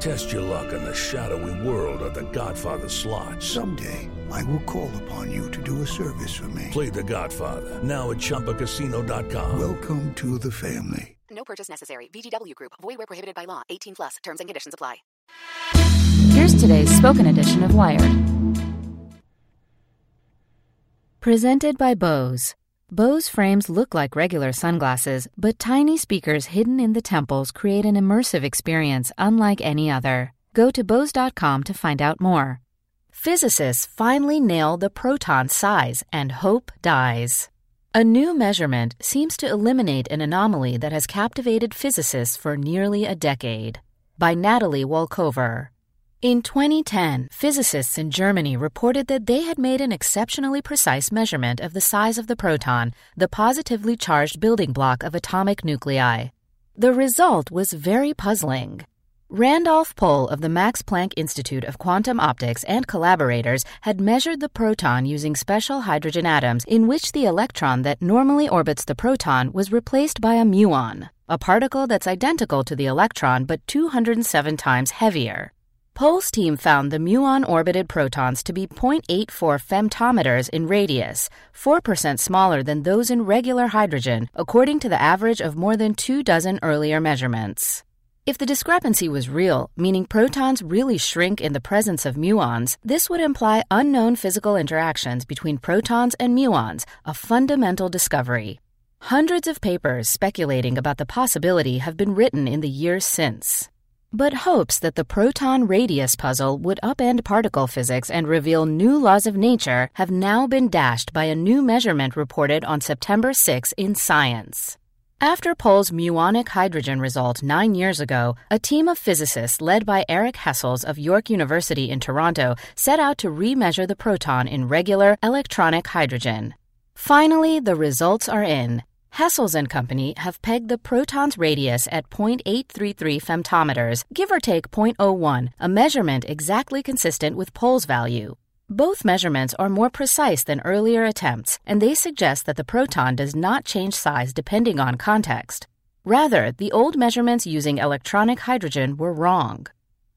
Test your luck in the shadowy world of The Godfather slot. Someday, I will call upon you to do a service for me. Play The Godfather now at ChumbaCasino.com. Welcome to the family. No purchase necessary. VGW Group. Void where prohibited by law. 18 plus. Terms and conditions apply. Here's today's spoken edition of Wired. Presented by Bose. Bose frames look like regular sunglasses, but tiny speakers hidden in the temples create an immersive experience unlike any other. Go to Bose.com to find out more. Physicists finally nail the proton size, and hope dies. A new measurement seems to eliminate an anomaly that has captivated physicists for nearly a decade. By Natalie Wolchover. In 2010, physicists in Germany reported that they had made an exceptionally precise measurement of the size of the proton, the positively charged building block of atomic nuclei. The result was very puzzling. Randolph Pohl of the Max Planck Institute of Quantum Optics and collaborators had measured the proton using special hydrogen atoms in which the electron that normally orbits the proton was replaced by a muon, a particle that's identical to the electron but 207 times heavier. Pohl's team found the muon orbited protons to be 0.84 femtometers in radius, 4% smaller than those in regular hydrogen, according to the average of more than two dozen earlier measurements. If the discrepancy was real, meaning protons really shrink in the presence of muons, this would imply unknown physical interactions between protons and muons, a fundamental discovery. Hundreds of papers speculating about the possibility have been written in the years since. But hopes that the proton radius puzzle would upend particle physics and reveal new laws of nature have now been dashed by a new measurement reported on September 6 in Science. After Pohl's muonic hydrogen result nine years ago, a team of physicists led by Eric Hessels of York University in Toronto set out to remeasure the proton in regular electronic hydrogen. Finally, the results are in. Hessels and Company have pegged the proton's radius at 0.833 femtometers, give or take 0.01, a measurement exactly consistent with Pohl's value. Both measurements are more precise than earlier attempts, and they suggest that the proton does not change size depending on context. Rather, the old measurements using electronic hydrogen were wrong.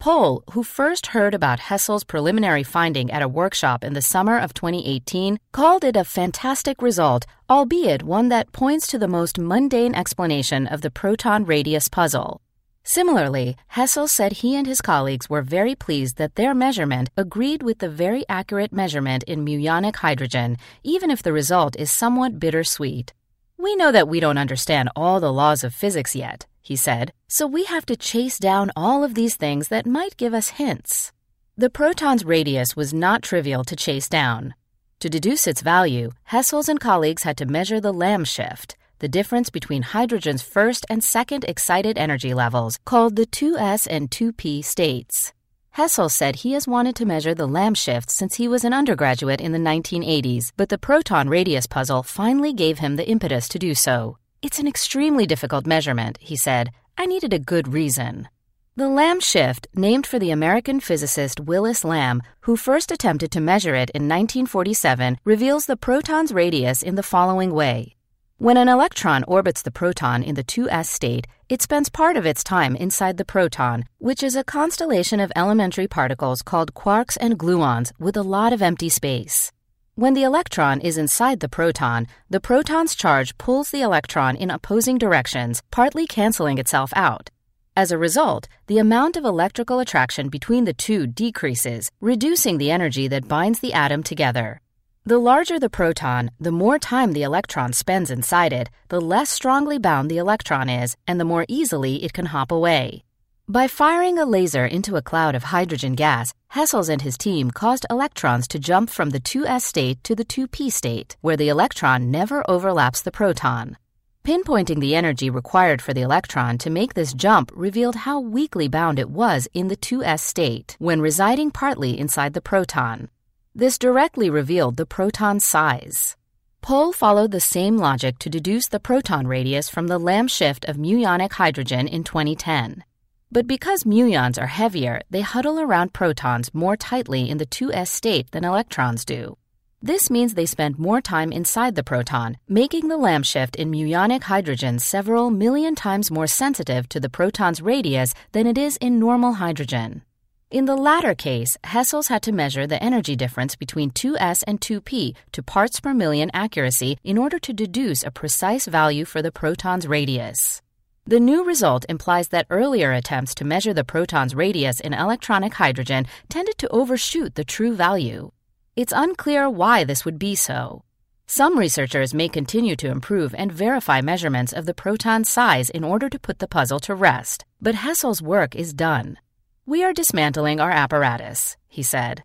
Pohl, who first heard about Hessels' preliminary finding at a workshop in the summer of 2018, called it a fantastic result, albeit one that points to the most mundane explanation of the proton radius puzzle. Similarly, Hessel said he and his colleagues were very pleased that their measurement agreed with the very accurate measurement in muonic hydrogen, even if the result is somewhat bittersweet. We know that we don't understand all the laws of physics yet, he said, so we have to chase down all of these things that might give us hints. The proton's radius was not trivial to chase down. To deduce its value, Hessels and colleagues had to measure the Lamb shift, the difference between hydrogen's first and second excited energy levels, called the 2s and 2p states. Hessels said he has wanted to measure the Lamb shift since he was an undergraduate in the 1980s, but the proton radius puzzle finally gave him the impetus to do so. It's an extremely difficult measurement, he said. I needed a good reason. The Lamb shift, named for the American physicist Willis Lamb, who first attempted to measure it in 1947, reveals the proton's radius in the following way. When an electron orbits the proton in the 2s state, it spends part of its time inside the proton, which is a constellation of elementary particles called quarks and gluons with a lot of empty space. When the electron is inside the proton, the proton's charge pulls the electron in opposing directions, partly canceling itself out. As a result, the amount of electrical attraction between the two decreases, reducing the energy that binds the atom together. The larger the proton, the more time the electron spends inside it, the less strongly bound the electron is, and the more easily it can hop away. By firing a laser into a cloud of hydrogen gas, Hessels and his team caused electrons to jump from the 2s state to the 2p state, where the electron never overlaps the proton. Pinpointing the energy required for the electron to make this jump revealed how weakly bound it was in the 2s state when residing partly inside the proton. This directly revealed the proton's size. Pohl followed the same logic to deduce the proton radius from the Lamb shift of muonic hydrogen in 2010. But because muons are heavier, they huddle around protons more tightly in the 2s state than electrons do. This means they spend more time inside the proton, making the Lamb shift in muonic hydrogen several million times more sensitive to the proton's radius than it is in normal hydrogen. In the latter case, Hessels had to measure the energy difference between 2s and 2p to parts per million accuracy in order to deduce a precise value for the proton's radius. The new result implies that earlier attempts to measure the proton's radius in electronic hydrogen tended to overshoot the true value. It's unclear why this would be so. Some researchers may continue to improve and verify measurements of the proton's size in order to put the puzzle to rest, but Hessels' work is done. We are dismantling our apparatus, he said.